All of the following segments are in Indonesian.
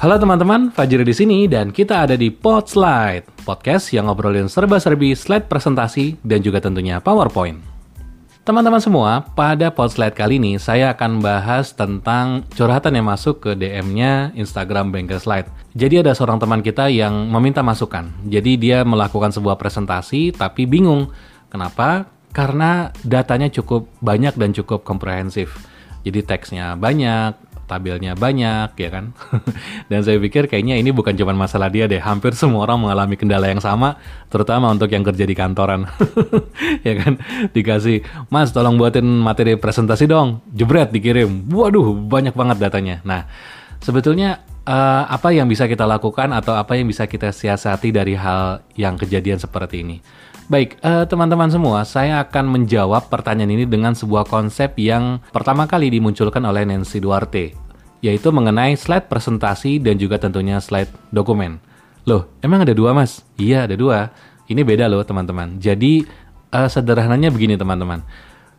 Halo teman-teman, Fajri di sini dan kita ada di Podslide, podcast yang ngobrolin serba-serbi slide presentasi dan juga tentunya PowerPoint. Teman-teman semua, pada Podslide kali ini saya akan bahas tentang curhatan yang masuk ke DM-nya Instagram Banker Slide. Jadi ada seorang teman kita yang meminta masukan. Jadi dia melakukan sebuah presentasi tapi bingung. Kenapa? Karena datanya cukup banyak dan cukup komprehensif. Jadi teksnya banyak, tabelnya banyak ya kan? Dan saya pikir kayaknya ini bukan cuma masalah dia deh. Hampir semua orang mengalami kendala yang sama terutama untuk yang kerja di kantoran. Ya kan? Dikasih mas tolong buatin materi presentasi dong. Jebret dikirim. Waduh banyak banget datanya. Nah sebetulnya uh, apa yang bisa kita lakukan atau apa yang bisa kita siasati dari hal yang kejadian seperti ini? Baik, teman eh, teman-teman semua, saya akan menjawab pertanyaan ini dengan sebuah konsep yang pertama kali dimunculkan oleh Nancy Duarte, yaitu mengenai slide presentasi dan juga tentunya slide dokumen. Loh, emang ada dua mas? Iya, ada dua. Ini beda loh teman-teman. Jadi, uh, sederhananya begini teman-teman.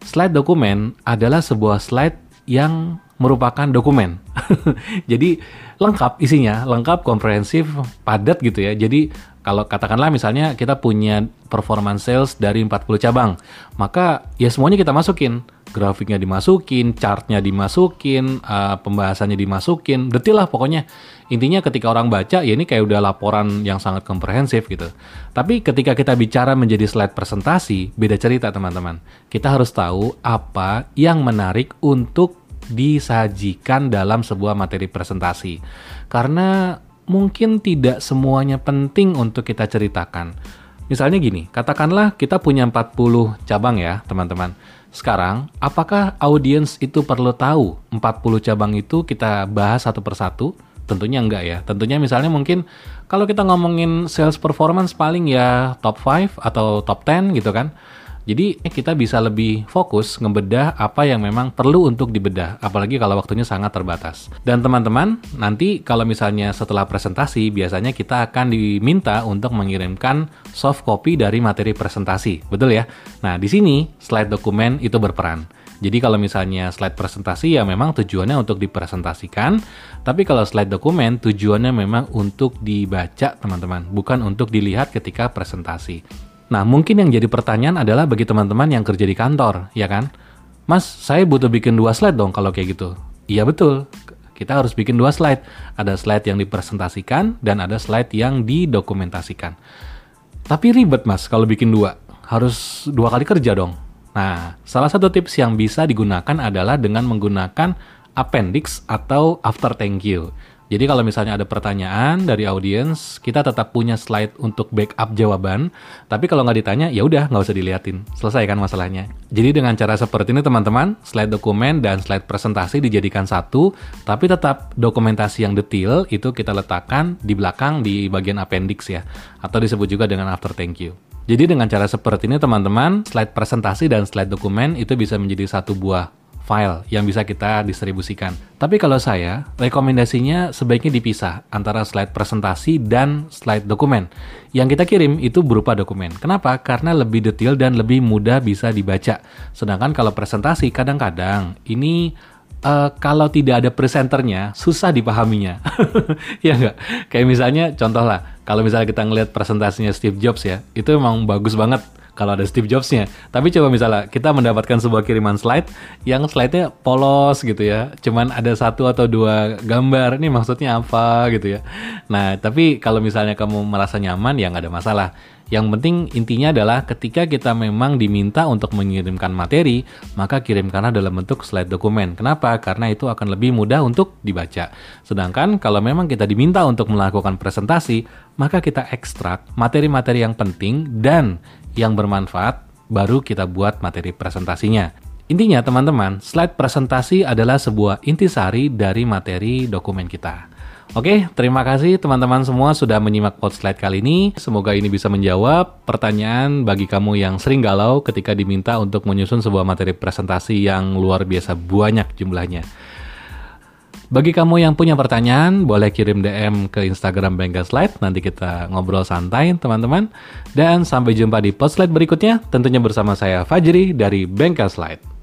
Slide dokumen adalah sebuah slide yang merupakan dokumen. Jadi, lengkap isinya, lengkap, komprehensif, padat gitu ya. Jadi, kalau katakanlah misalnya kita punya performance sales dari 40 cabang, maka ya semuanya kita masukin. Grafiknya dimasukin, chartnya dimasukin, uh, pembahasannya dimasukin, detail lah pokoknya. Intinya ketika orang baca ya ini kayak udah laporan yang sangat komprehensif gitu. Tapi ketika kita bicara menjadi slide presentasi, beda cerita teman-teman. Kita harus tahu apa yang menarik untuk disajikan dalam sebuah materi presentasi. Karena mungkin tidak semuanya penting untuk kita ceritakan. Misalnya gini, katakanlah kita punya 40 cabang ya, teman-teman. Sekarang, apakah audiens itu perlu tahu 40 cabang itu kita bahas satu persatu? Tentunya enggak ya. Tentunya misalnya mungkin kalau kita ngomongin sales performance paling ya top 5 atau top 10 gitu kan. Jadi kita bisa lebih fokus ngebedah apa yang memang perlu untuk dibedah, apalagi kalau waktunya sangat terbatas. Dan teman-teman, nanti kalau misalnya setelah presentasi, biasanya kita akan diminta untuk mengirimkan soft copy dari materi presentasi, betul ya? Nah, di sini slide dokumen itu berperan. Jadi kalau misalnya slide presentasi ya memang tujuannya untuk dipresentasikan, tapi kalau slide dokumen tujuannya memang untuk dibaca teman-teman, bukan untuk dilihat ketika presentasi. Nah, mungkin yang jadi pertanyaan adalah bagi teman-teman yang kerja di kantor, ya kan? Mas, saya butuh bikin dua slide dong kalau kayak gitu. Iya betul, kita harus bikin dua slide. Ada slide yang dipresentasikan dan ada slide yang didokumentasikan. Tapi ribet mas kalau bikin dua, harus dua kali kerja dong. Nah, salah satu tips yang bisa digunakan adalah dengan menggunakan appendix atau after thank you. Jadi kalau misalnya ada pertanyaan dari audiens, kita tetap punya slide untuk backup jawaban. Tapi kalau nggak ditanya, ya udah nggak usah diliatin. Selesai kan masalahnya. Jadi dengan cara seperti ini teman-teman, slide dokumen dan slide presentasi dijadikan satu, tapi tetap dokumentasi yang detail itu kita letakkan di belakang di bagian appendix ya, atau disebut juga dengan after thank you. Jadi dengan cara seperti ini teman-teman, slide presentasi dan slide dokumen itu bisa menjadi satu buah file yang bisa kita distribusikan. Tapi kalau saya, rekomendasinya sebaiknya dipisah antara slide presentasi dan slide dokumen. Yang kita kirim itu berupa dokumen. Kenapa? Karena lebih detail dan lebih mudah bisa dibaca. Sedangkan kalau presentasi kadang-kadang ini uh, kalau tidak ada presenternya susah dipahaminya ya enggak kayak misalnya contoh lah kalau misalnya kita ngelihat presentasinya Steve Jobs ya itu emang bagus banget kalau ada Steve Jobs-nya. Tapi coba misalnya kita mendapatkan sebuah kiriman slide yang slide-nya polos gitu ya. Cuman ada satu atau dua gambar. Ini maksudnya apa gitu ya. Nah, tapi kalau misalnya kamu merasa nyaman ya nggak ada masalah. Yang penting intinya adalah ketika kita memang diminta untuk mengirimkan materi, maka kirimkanlah dalam bentuk slide dokumen. Kenapa? Karena itu akan lebih mudah untuk dibaca. Sedangkan kalau memang kita diminta untuk melakukan presentasi, maka kita ekstrak materi-materi yang penting dan yang bermanfaat, baru kita buat materi presentasinya. Intinya teman-teman, slide presentasi adalah sebuah intisari dari materi dokumen kita. Oke, terima kasih teman-teman semua sudah menyimak pod slide kali ini. Semoga ini bisa menjawab pertanyaan bagi kamu yang sering galau ketika diminta untuk menyusun sebuah materi presentasi yang luar biasa banyak jumlahnya. Bagi kamu yang punya pertanyaan, boleh kirim DM ke Instagram Bengkel Slide. Nanti kita ngobrol santai, teman-teman. Dan sampai jumpa di post slide berikutnya, tentunya bersama saya Fajri dari Bengkel Slide.